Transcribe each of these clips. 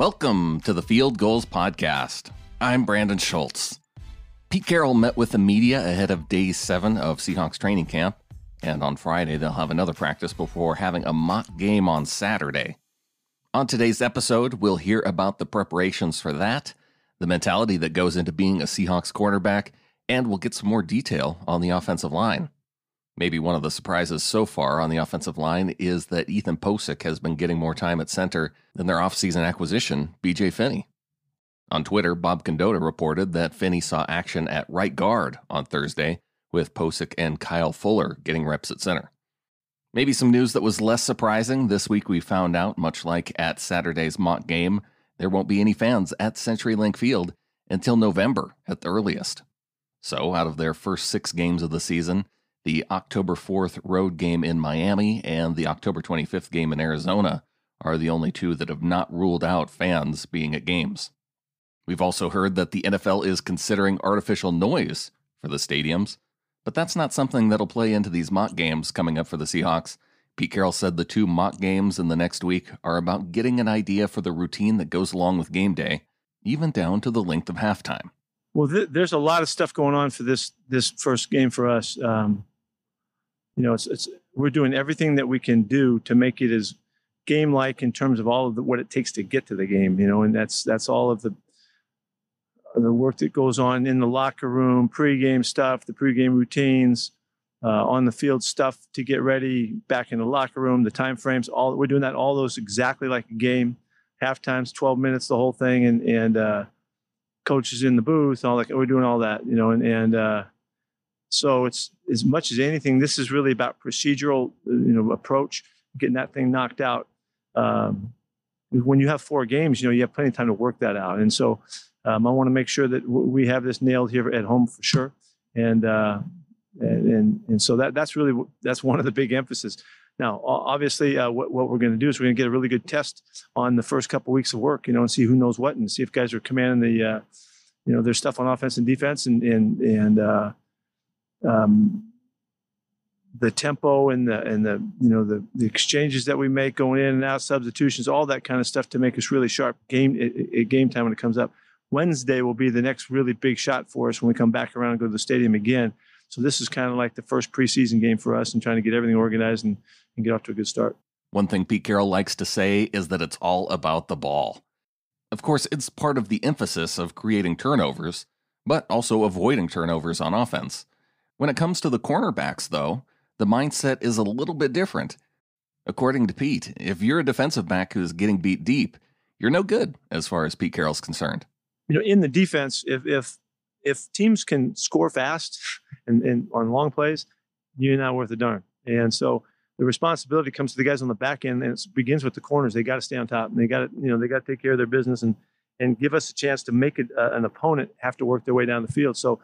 Welcome to the Field Gulls Podcast. I'm Brandan Schulze. Pete Carroll met with the media ahead of day seven of Seahawks training camp, and on Friday they'll have another practice before having a mock game on Saturday. On today's episode, we'll hear about the preparations for that, the mentality that goes into being a Seahawks cornerback, and we'll get some more detail on the offensive line. Maybe one of the surprises so far on the offensive line is that Ethan Pocic has been getting more time at center than their offseason acquisition, BJ Finney. On Twitter, Bob Condotta reported that Finney saw action at right guard on Thursday, with Pocic and Kyle Fuller getting reps at center. Maybe some news that was less surprising this week we found out, much like at Saturday's mock game, there won't be any fans at CenturyLink Field until November at the earliest. So, out of their first six games of the season, the October 4th road game in Miami and the October 25th game in Arizona are the only two that have not ruled out fans being at games. We've also heard that the NFL is considering artificial noise for the stadiums, but that's not something that'll play into these mock games coming up for the Seahawks. Pete Carroll said the two mock games in the next week are about getting an idea for the routine that goes along with game day, even down to the length of halftime. Well, th- there's a lot of stuff going on for this this first game for us. Um, you know, it's, it's we're doing everything that we can do to make it as game like in terms of all of the, what it takes to get to the game. You know, and that's that's all of the the work that goes on in the locker room, pregame stuff, the pregame routines, uh, on the field stuff to get ready, back in the locker room, the time frames. All we're doing that all those exactly like a game. Half times, twelve minutes, the whole thing, and and uh, coaches in the booth, all that. We're doing all that, you know, and and uh, so it's as much as anything, this is really about procedural, you know, approach, getting that thing knocked out. Um, when you have four games, you know, you have plenty of time to work that out. And so um, I want to make sure that w- we have this nailed here at home for sure. And, uh, and, and, and, so that, that's really, that's one of the big emphasis. Now, obviously, uh, what, what we're going to do is we're going to get a really good test on the first couple weeks of work, you know, and see who knows what and see if guys are commanding the, uh, you know, their stuff on offense and defense and, and, and, uh, um, the tempo and the and the you know the the exchanges that we make going in and out, substitutions, all that kind of stuff to make us really sharp game at game time when it comes up. Wednesday will be the next really big shot for us when we come back around and go to the stadium again. So this is kind of like the first preseason game for us and trying to get everything organized and, and get off to a good start. One thing Pete Carroll likes to say is that it's all about the ball. Of course, it's part of the emphasis of creating turnovers, but also avoiding turnovers on offense. When it comes to the cornerbacks, though, the mindset is a little bit different. According to Pete, if you're a defensive back who's getting beat deep, you're no good as far as Pete Carroll's concerned. You know, in the defense, if if if teams can score fast and, and on long plays, you're not worth a darn. And so the responsibility comes to the guys on the back end, and it begins with the corners. They got to stay on top, and they got to you know they got to take care of their business and and give us a chance to make it, uh, an opponent have to work their way down the field. So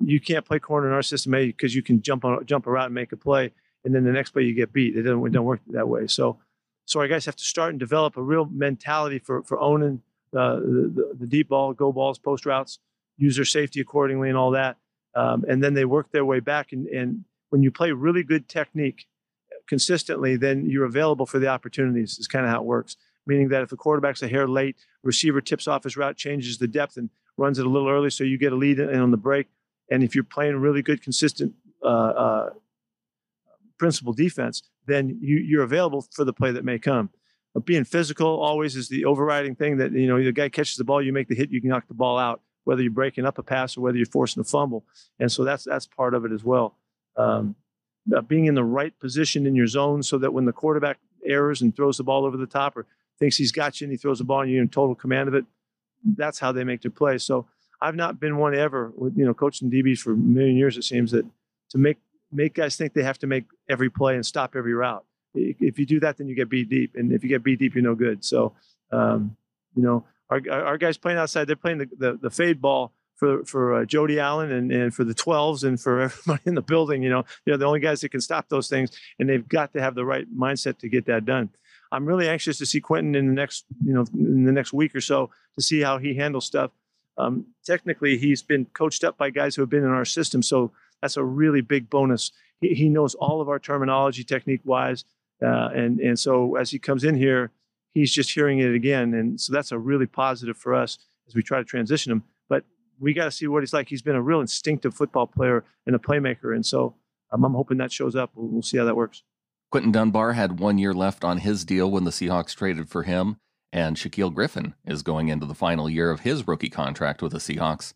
you can't play corner in our system A because you can jump on jump around and make a play, and then the next play you get beat. It doesn't it don't work that way. So, so our guys have to start and develop a real mentality for for owning uh, the, the, the deep ball, go balls, post routes, use their safety accordingly, and all that. Um, and then they work their way back. And, and when you play really good technique consistently, then you're available for the opportunities. Is kind of how it works. Meaning that if the quarterback's a hair late, receiver tips off his route, changes the depth, and runs it a little early, so you get a lead in on the break and if you're playing really good, consistent uh, uh, principal defense, then you, are available for the play that may come. But being physical always is the overriding thing that, you know, the guy catches the ball, you make the hit, you can knock the ball out, whether you're breaking up a pass or whether you're forcing a fumble. And so that's, that's part of it as well. Um, uh, being in the right position in your zone so that when the quarterback errors and throws the ball over the top or thinks he's got you and he throws the ball and you're in total command of it, that's how they make their play. So I've not been one ever with you know coaching DBs for a million years. It seems that to make make guys think they have to make every play and stop every route. If you do that, then you get beat deep, and if you get beat deep, you're no good. So, um, you know, our, our guys playing outside, they're playing the, the, the fade ball for for uh, Jody Allen and, and for the 12s and for everybody in the building. You know, they're the only guys that can stop those things, and they've got to have the right mindset to get that done. I'm really anxious to see Quinton in the next, you know, in the next week or so to see how he handles stuff um, technically he's been coached up by guys who have been in our system. So that's a really big bonus. He, he knows all of our terminology technique wise. Uh, and, and so as he comes in here, he's just hearing it again, and so that's a really positive for us as we try to transition him. But we got to see what he's like. He's been a real instinctive football player and a playmaker, and so um, I'm hoping that shows up. We'll, we'll see how that works. Quinton Dunbar had one year left on his deal when the Seahawks traded for him, and Shaquill Griffin is going into the final year of his rookie contract with the Seahawks.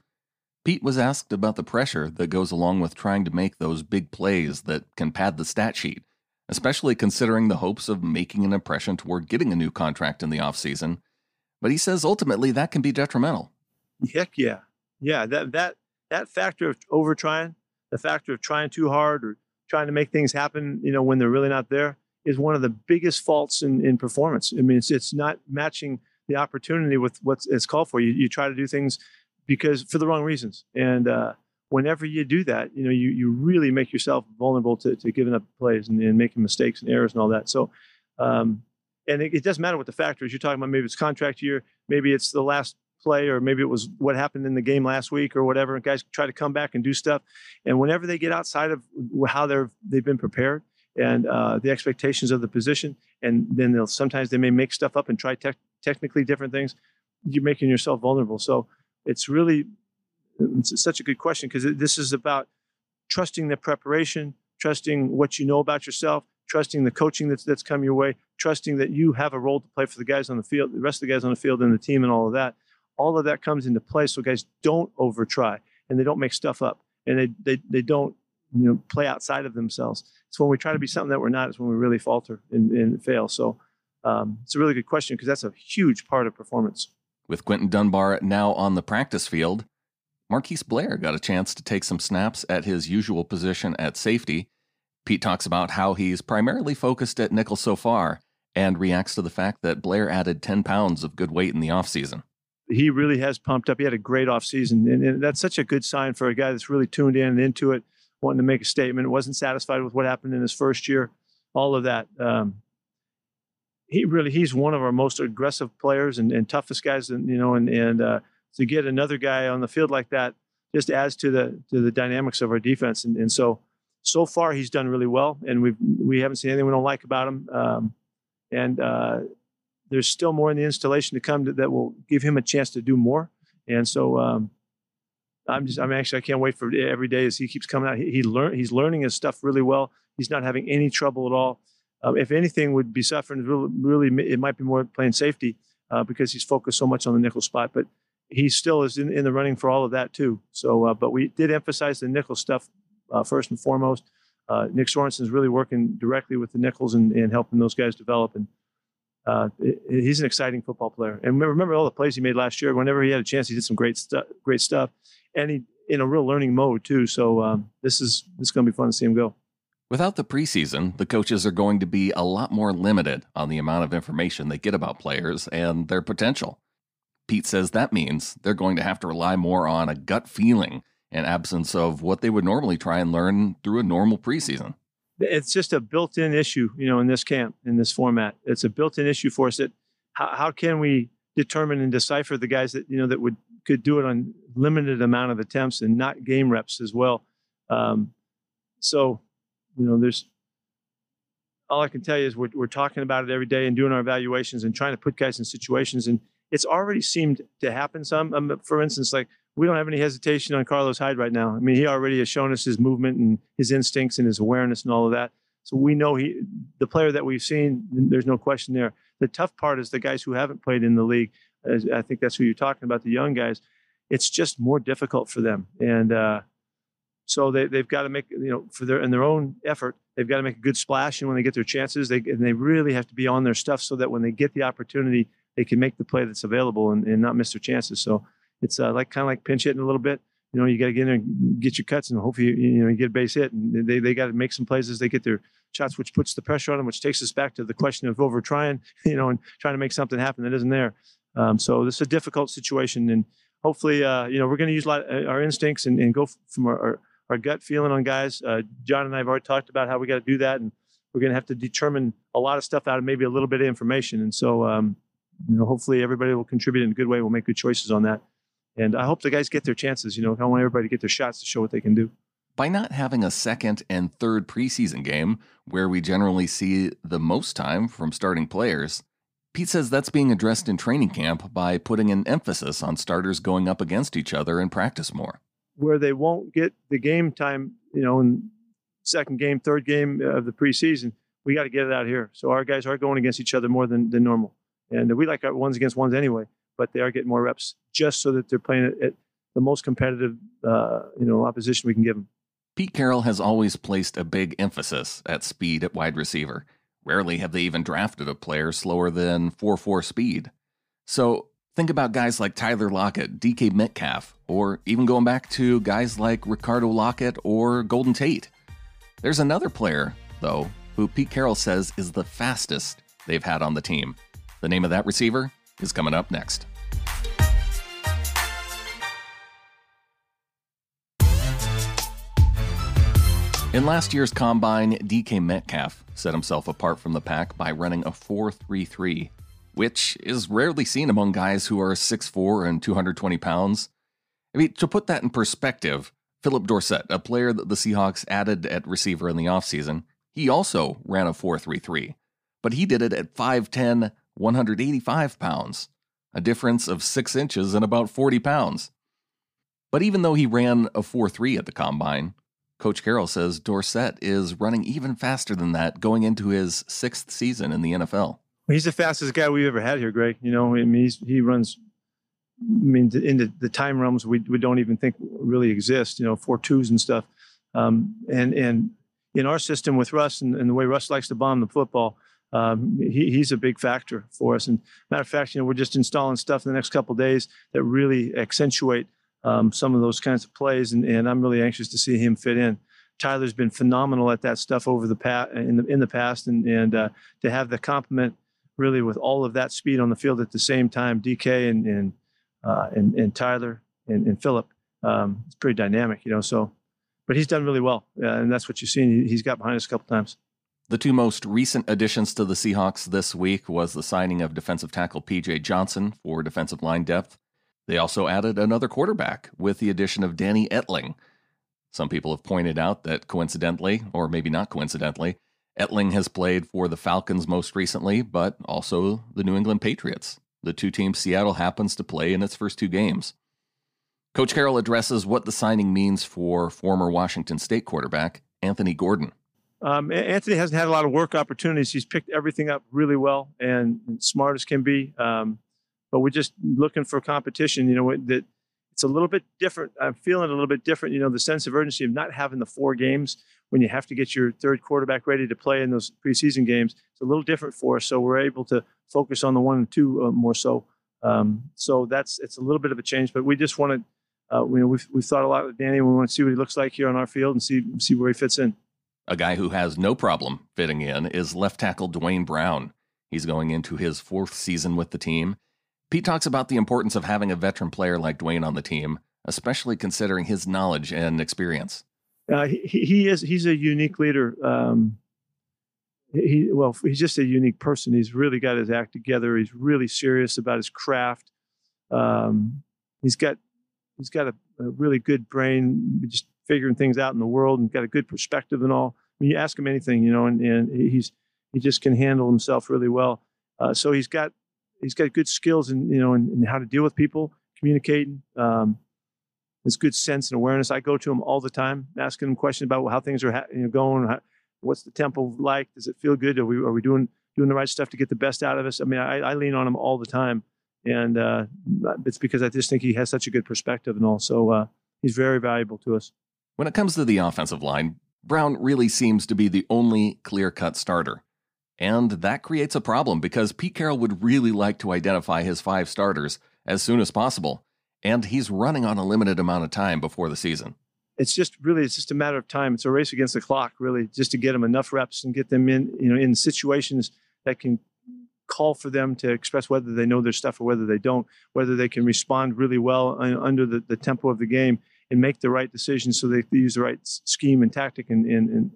Pete was asked about the pressure that goes along with trying to make those big plays that can pad the stat sheet, especially considering the hopes of making an impression toward getting a new contract in the offseason. But he says ultimately that can be detrimental. Heck yeah. Yeah, that that that factor of over trying, the factor of trying too hard or trying to make things happen, you know, when they're really not there, is one of the biggest faults in, in performance. I mean, it's it's not matching the opportunity with what it's called for. You you try to do things because for the wrong reasons. And uh, whenever you do that, you know, you, you really make yourself vulnerable to, to giving up plays and, and making mistakes and errors and all that. So, um, and it, it, doesn't matter what the factor is. You're talking about maybe it's contract year, maybe it's the last play, or maybe it was what happened in the game last week or whatever. And guys try to come back and do stuff. And whenever they get outside of how they're they've been prepared and uh, the expectations of the position, and then they'll sometimes they may make stuff up and try te- technically different things. You're making yourself vulnerable. So it's really it's such a good question because this is about trusting the preparation, trusting what you know about yourself, trusting the coaching that's that's come your way, trusting that you have a role to play for the guys on the field, the rest of the guys on the field, and the team, and all of that. All of that comes into play, so guys don't over try and they don't make stuff up and they they they don't you know play outside of themselves. It's when we try to be something that we're not. It's when we really falter and, and fail. So um, it's a really good question because that's a huge part of performance. With Quinton Dunbar now on the practice field, Marquise Blair got a chance to take some snaps at his usual position at safety. Pete talks about how he's primarily focused at nickel so far and reacts to the fact that Blair added 10 pounds of good weight in the offseason. He really has pumped up. He had a great offseason, and, and that's such a good sign for a guy that's really tuned in and into it, wanting to make a statement, wasn't satisfied with what happened in his first year, all of that. Um, he really he's one of our most aggressive players and, and toughest guys, and you know, and and uh, to get another guy on the field like that just adds to the to the dynamics of our defense. And, and so so far he's done really well, and we've we haven't seen anything we don't like about him. Um, and uh, there's still more in the installation to come to, that will give him a chance to do more. And so um, I'm just I'm actually I can't wait for every day as he keeps coming out. He, he learn he's learning his stuff really well. He's not having any trouble at all uh, if anything, would be suffering. Really, really, it might be more playing safety uh, because he's focused so much on the nickel spot. But he still is in, in the running for all of that too. So, uh, but we did emphasize the nickel stuff uh, first and foremost. Uh, Nick Sorensen is really working directly with the nickels and, and helping those guys develop. And uh, he's an exciting football player. And remember all the plays he made last year. Whenever he had a chance, he did some great stuff. Great stuff, and he in a real learning mode too. So um, this is this is going to be fun to see him go. Without the preseason, the coaches are going to be a lot more limited on the amount of information they get about players and their potential. Pete says that means they're going to have to rely more on a gut feeling in absence of what they would normally try and learn through a normal preseason. It's just a built-in issue, you know, in this camp, in this format. It's a built-in issue for us that how, how can we determine and decipher the guys that, you know, that would could do it on limited amount of attempts and not game reps as well. Um, so you know, there's all I can tell you is we're, we're talking about it every day and doing our evaluations and trying to put guys in situations. And it's already seemed to happen some. Um, for instance, like we don't have any hesitation on Carlos Hyde right now. I mean, he already has shown us his movement and his instincts and his awareness and all of that. So we know he, the player that we've seen, there's no question there. The tough part is the guys who haven't played in the league. I think that's who you're talking about, the young guys. It's just more difficult for them. And, uh, so they, they've got to make, you know, for their in their own effort, they've got to make a good splash. And when they get their chances, they and they really have to be on their stuff so that when they get the opportunity, they can make the play that's available and, and not miss their chances. So it's uh, like kind of like pinch hitting a little bit. You know, you got to get in there and get your cuts, and hopefully you, you know you get a base hit. And they they got to make some plays as they get their shots, which puts the pressure on them, which takes us back to the question of over trying, you know, and trying to make something happen that isn't there. Um, so this is a difficult situation, and hopefully, uh, you know, we're going to use lot uh, our instincts and, and go from our, our our gut feeling on guys. Uh, John and I have already talked about how we got to do that, and we're going to have to determine a lot of stuff out of maybe a little bit of information. And so, um, you know, hopefully everybody will contribute in a good way. We'll make good choices on that. And I hope the guys get their chances. You know, I want everybody to get their shots to show what they can do. By not having a second and third preseason game, where we generally see the most time from starting players, Pete says that's being addressed in training camp by putting an emphasis on starters going up against each other and practice more. Where they won't get the game time, you know, in second game, third game of the preseason, we got to get it out here. So our guys are going against each other more than, than normal. And we like our ones against ones anyway, but they are getting more reps just so that they're playing at, at the most competitive, uh, you know, opposition we can give them. Pete Carroll has always placed a big emphasis at speed at wide receiver. Rarely have they even drafted a player slower than 4 4 speed. So think about guys like Tyler Lockett, DK Metcalf, or even going back to guys like Ricardo Lockette or Golden Tate. There's another player, though, who Pete Carroll says is the fastest they've had on the team. The name of that receiver is coming up next. In last year's combine, DK Metcalf set himself apart from the pack by running a 4.33, which is rarely seen among guys who are 6'4 and 220 pounds. I mean, to put that in perspective, Phillip Dorsett, a player that the Seahawks added at receiver in the offseason, he also ran a 4.33, but he did it at 5'10, 185 pounds, a difference of 6 inches and about 40 pounds. But even though he ran a 4.3 at the combine, Coach Carroll says Dorsett is running even faster than that going into his sixth season in the NFL. He's the fastest guy we've ever had here, Greg. You know, I mean, he runs, I mean, into the time realms we, we don't even think really exist, you know, four twos and stuff. Um, and, and in our system with Russ and, and, the way Russ likes to bomb the football, um, he, he's a big factor for us. And matter of fact, you know, we're just installing stuff in the next couple days that really accentuate – um, some of those kinds of plays, and, and I'm really anxious to see him fit in. Tyler's been phenomenal at that stuff over the past in the in the past, and and uh, to have the complement really with all of that speed on the field at the same time, DK and and uh, and, and, Tyler and, and Phillip, um, it's pretty dynamic, you know. So, but he's done really well, uh, and that's what you've seen. He's got behind us a couple times. The two most recent additions to the Seahawks this week was the signing of defensive tackle PJ Johnson for defensive line depth they also added another quarterback with the addition of Danny Etling. Some people have pointed out that coincidentally, or maybe not coincidentally, Etling has played for the Falcons most recently, but also the New England Patriots, the two teams Seattle happens to play in its first two games. Coach Carroll addresses what the signing means for former Washington State quarterback Anthony Gordon. Um, Anthony hasn't had a lot of work opportunities. He's picked everything up really well and, smart as can be. Um, but we're just looking for competition. You know that it's a little bit different. I'm feeling a little bit different. You know, the sense of urgency of not having the four games when you have to get your third quarterback ready to play in those preseason games. It's a little different for us, so we're able to focus on the one and two uh, more so. Um, so that's it's a little bit of a change, but we just want to. Uh, you know, we've, we've thought a lot with Danny. We want to see what he looks like here on our field and see see where he fits in. A guy who has no problem fitting in is left tackle Duane Brown. He's going into his fourth season with the team Pete talks about the importance of having a veteran player like Duane on the team, especially considering his knowledge and experience. Uh, he, he is he's a unique leader. Um, he well, he's just a unique person. He's really got his act together. He's really serious about his craft. Um, he's got he's got a, a, really good brain, just figuring things out in the world, and got a good perspective and all. When you ask him anything, you know, and, and he's he just can handle himself really well. Uh, so he's got he's got good skills in you know in, in how to deal with people, communicating. Um, his good sense and awareness. I go to him all the time, asking him questions about how things are ha- you know, going. How, what's the tempo like? Does it feel good? Are we are we doing doing the right stuff to get the best out of us? I mean, I, I lean on him all the time, and uh, it's because I just think he has such a good perspective and all. So uh, he's very valuable to us. When it comes to the offensive line, Brown really seems to be the only clear cut starter. And that creates a problem because Pete Carroll would really like to identify his five starters as soon as possible. And he's running on a limited amount of time before the season. It's just really, it's just a matter of time. It's a race against the clock, really, just to get them enough reps and get them in, you know, in situations that can call for them to express whether they know their stuff or whether they don't, whether they can respond really well under the, the tempo of the game and make the right decisions so they use the right scheme and tactic and, and, and,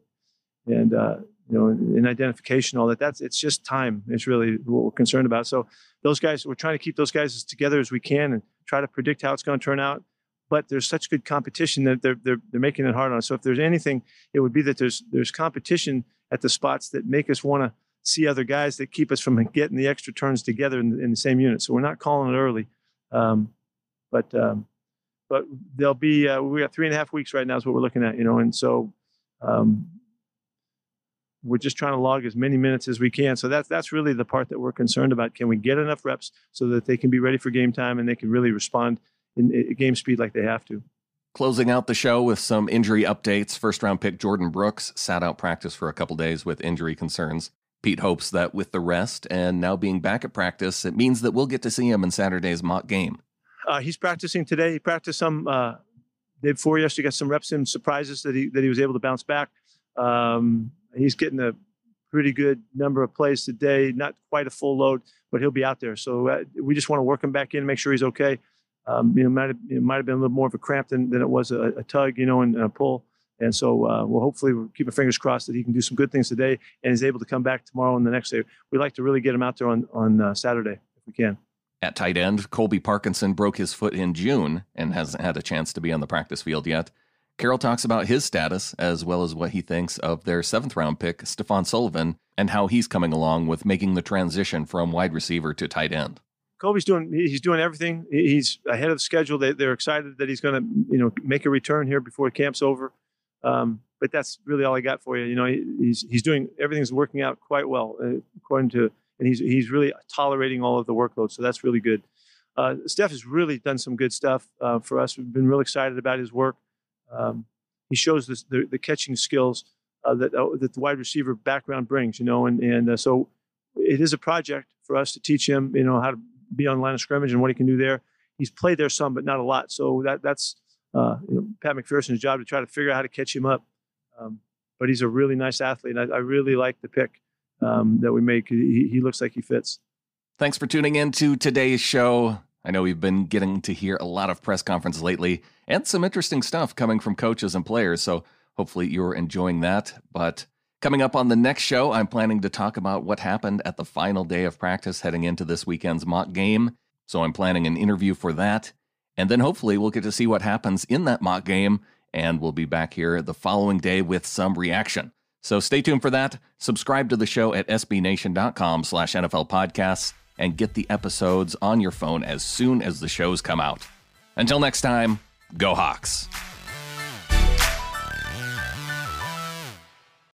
and uh, you know, in identification, all that. That's it's just time. It's really what we're concerned about. So those guys, we're trying to keep those guys as together as we can and try to predict how it's going to turn out. But there's such good competition that they're they're they're making it hard on us. So if there's anything, it would be that there's there's competition at the spots that make us want to see other guys that keep us from getting the extra turns together in, in the same unit. So we're not calling it early. Um, but um, but there'll be uh, we got three and a half weeks right now is what we're looking at, you know, and so um, we're just trying to log as many minutes as we can. So that's that's really the part that we're concerned about. Can we get enough reps so that they can be ready for game time and they can really respond in, in game speed like they have to? Closing out the show with some injury updates. First round pick Jordyn Brooks sat out practice for a couple days with injury concerns. Pete hopes that with the rest and now being back at practice, it means that we'll get to see him in Saturday's mock game. Uh, he's practicing today. He practiced some uh, day before yesterday. Got some reps in. surprises that he that he was able to bounce back. Um, he's getting a pretty good number of plays today. Not quite a full load, but he'll be out there. So uh, we just want to work him back in, make sure he's okay. Um, you know, might have, it might have been a little more of a cramp than, than it was a, a tug, you know, and, and a pull. And so uh, we'll hopefully keep our fingers crossed that he can do some good things today and is able to come back tomorrow and the next day. We'd like to really get him out there on on uh, Saturday if we can. At tight end, Colby Parkinson broke his foot in June and hasn't had a chance to be on the practice field yet. Carroll talks about his status as well as what he thinks of their seventh round pick, Stefan Sullivan, and how he's coming along with making the transition from wide receiver to tight end. Colby's doing he's doing everything. He's ahead of schedule. They, are excited that he's going to you know make a return here before camp's over. Um, but that's really all I got for you. You know, he's he's doing everything's working out quite well uh, according to and he's he's really tolerating all of the workload. So that's really good. Uh, Steph has really done some good stuff uh, for us. We've been real excited about his work. Um, he shows this, the, the catching skills uh, that uh, that the wide receiver background brings. You know, and and uh, so it is a project for us to teach him. You know how to be on line of scrimmage and what he can do there. He's played there some, but not a lot. So that that's uh, you know, Pat McPherson's job to try to figure out how to catch him up. Um, but he's a really nice athlete. And I, I really like the pick um, that we make. He, he looks like he fits. Thanks for tuning in to today's show. I know we've been getting to hear a lot of press conference lately and some interesting stuff coming from coaches and players. So hopefully you're enjoying that. But coming up on the next show, I'm planning to talk about what happened at the final day of practice heading into this weekend's mock game. So I'm planning an interview for that. And then hopefully we'll get to see what happens in that mock game. And we'll be back here the following day with some reaction. So stay tuned for that. Subscribe to the show at sbnation.com slash NFL podcasts and get the episodes on your phone as soon as the shows come out. Until next time, go Hawks.